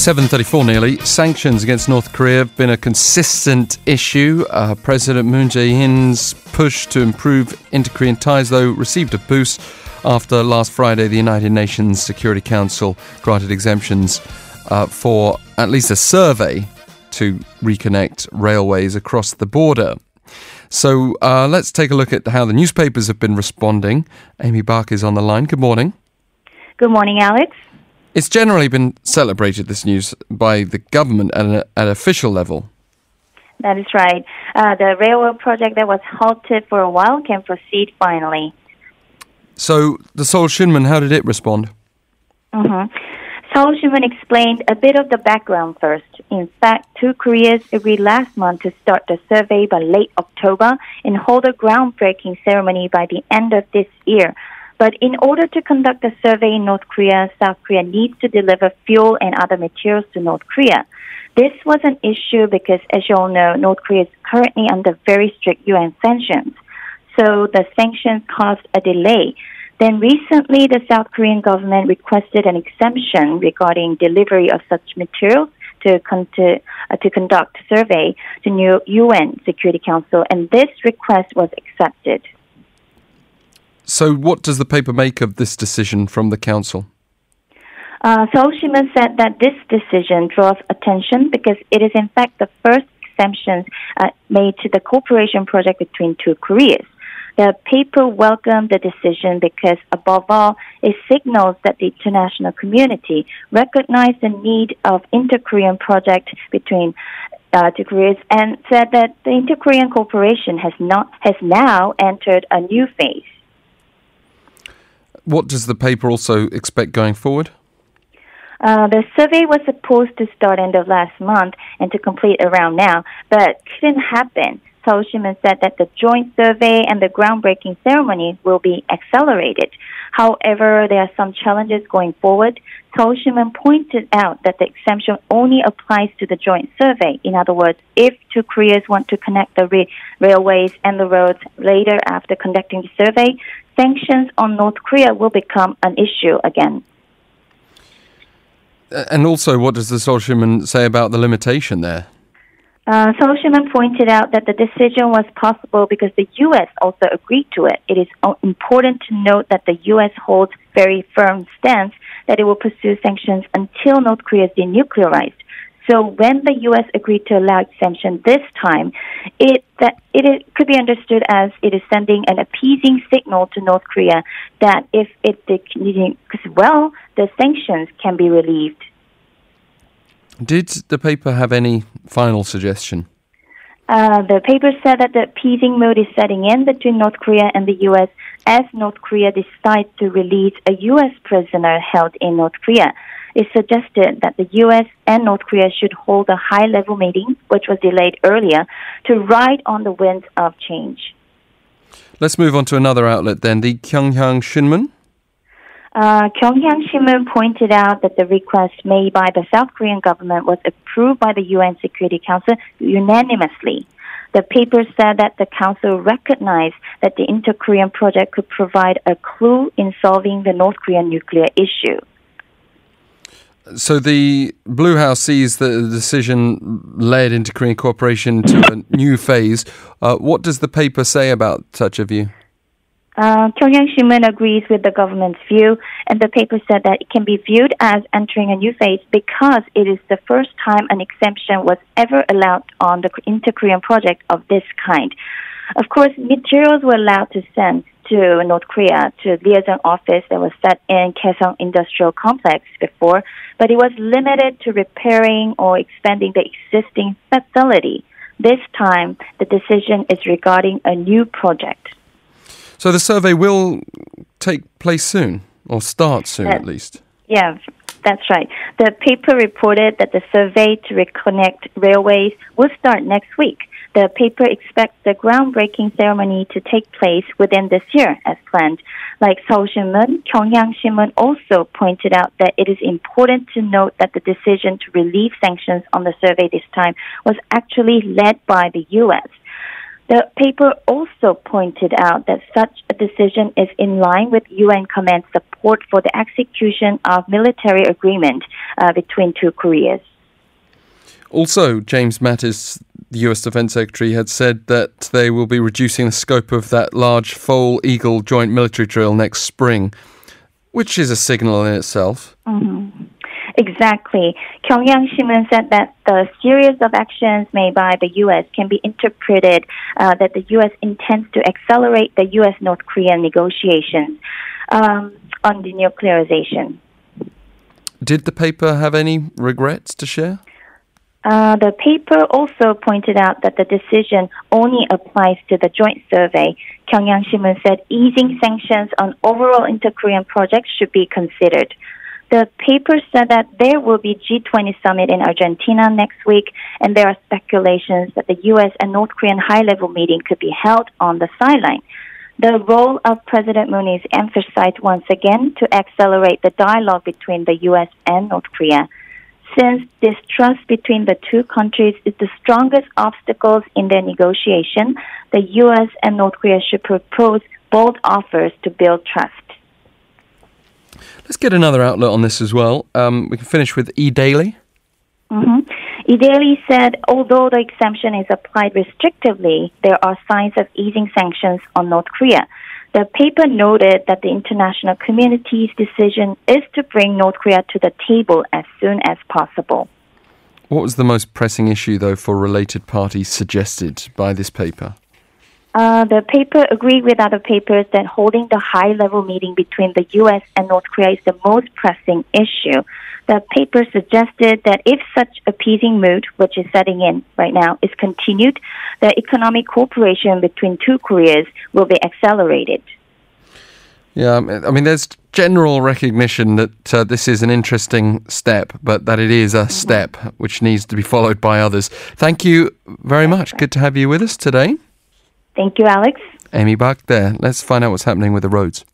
7.34 nearly. Sanctions against North Korea have been a consistent issue. Uh, President Moon Jae-in's push to improve inter-Korean ties, though, received a boost after last Friday the United Nations Security Council granted exemptions uh, for at least a survey to reconnect railways across the border. So uh, let's take a look at how the newspapers have been responding. Amy Bark is on the line. Good morning. Good morning, Alex. It's generally been celebrated, this news, by the government at an at official level. That is right. Uh, the railroad project that was halted for a while can proceed finally. So, the Seoul Shinmun, how did it respond? Mm-hmm. Seoul Shinmun explained a bit of the background first. In fact, two Koreas agreed last month to start the survey by late October and hold a groundbreaking ceremony by the end of this year. But in order to conduct the survey in North Korea, South Korea needs to deliver fuel and other materials to North Korea. This was an issue because, as you all know, North Korea is currently under very strict UN sanctions. So the sanctions caused a delay. Then recently, the South Korean government requested an exemption regarding delivery of such materials to, con- to, uh, to conduct survey to new UN Security Council, and this request was accepted. So, what does the paper make of this decision from the council? Uh, Seoul Shinmun said that this decision draws attention because it is in fact the first exemptions uh, made to the cooperation project between two Koreas. The paper welcomed the decision because, above all, it signals that the international community recognized the need of inter-Korean project between uh, two Koreas and said that the inter-Korean cooperation has not has now entered a new phase. What does the paper also expect going forward? Uh, the survey was supposed to start end of last month and to complete around now, but couldn't happen. Seoul Shinmun said that the joint survey and the groundbreaking ceremony will be accelerated. However, there are some challenges going forward. Seoul Shinmun pointed out that the exemption only applies to the joint survey. In other words, if two Koreas want to connect the re- railways and the roads later after conducting the survey, sanctions on North Korea will become an issue again. Uh, and also, what does the Seoul Shinmun say about the limitation there? Uh, Seoul Shinmun pointed out that the decision was possible because the U.S. also agreed to it. It is important to note that the U.S. holds very firm stance that it will pursue sanctions until North Korea is denuclearized. So when the U.S. agreed to allow exemption this time, it that it is, could be understood as it is sending an appeasing signal to North Korea that if it because well, the sanctions can be relieved. Did the paper have any final suggestion? Uh, the paper said that the appeasing mood is setting in between North Korea and the U.S. as North Korea decides to release a U.S. prisoner held in North Korea. It suggested that the U.S. and North Korea should hold a high level meeting, which was delayed earlier, to ride on the winds of change. Let's move on to another outlet then, the Kyunghyang Shinmun. Uh, Kyunghyang Shinmun pointed out that the request made by the South Korean government was approved by the UN Security Council unanimously. The paper said that the council recognized that the inter-Korean project could provide a clue in solving the North Korean nuclear issue. So the Blue House sees the decision led into Korean cooperation to a new phase. Uh, what does the paper say about such a view? Uh, Kyunghyang Shinmun agrees with the government's view, and the paper said that it can be viewed as entering a new phase because it is the first time an exemption was ever allowed on the inter-Korean project of this kind. Of course, materials were allowed to send to North Korea to liaison office that was set in Kaesong Industrial Complex before, but it was limited to repairing or expanding the existing facility. This time, the decision is regarding a new project. So the survey will take place soon, or start soon at least. Yeah, that's right. The paper reported that the survey to reconnect railways will start next week. The paper expects the groundbreaking ceremony to take place within this year as planned. Like Seoul Shinmun, Kyunghyang Shinmun also pointed out that it is important to note that the decision to relieve sanctions on the survey this time was actually led by the U.S. The paper also pointed out that such a decision is in line with UN command support for the execution of military agreement uh, between two Koreas. Also, James Mattis, the US Defense Secretary, had said that they will be reducing the scope of that large Foal Eagle joint military drill next spring, which is a signal in itself. Mm-hmm. Exactly. Kyunghyang Shinmun said that the series of actions made by the U.S. can be interpreted uh, that the U.S. intends to accelerate the U.S. North Korean negotiations um, on denuclearization. Did the paper have any regrets to share? Uh, the paper also pointed out that the decision only applies to the joint survey. Kyunghyang Shinmun said easing sanctions on overall inter-Korean projects should be considered. The paper said that there will be G20 summit in Argentina next week, and there are speculations that the U.S. and North Korean high-level meeting could be held on the sideline. The role of President Moon is emphasized once again to accelerate the dialogue between the U.S. and North Korea. Since distrust between the two countries is the strongest obstacles in their negotiation, the U.S. and North Korea should propose bold offers to build trust. Let's get another outlet on this as well. Um, we can finish with E Daily. Mm-hmm. E Daily said, although the exemption is applied restrictively, there are signs of easing sanctions on North Korea. The paper noted that the international community's decision is to bring North Korea to the table as soon as possible. What was the most pressing issue, though, for related parties suggested by this paper? Uh, the paper agreed with other papers that holding the high level meeting between the U.S. and North Korea is the most pressing issue. The paper suggested that if such appeasing mood, which is setting in right now, is continued, the economic cooperation between two Koreas will be accelerated. Yeah, I mean, there's general recognition that uh, this is an interesting step, but that it is a step which needs to be followed by others. Thank you very much. Good to have you with us today. Thank you, Alex. Amy Buck there. Let's find out what's happening with the roads.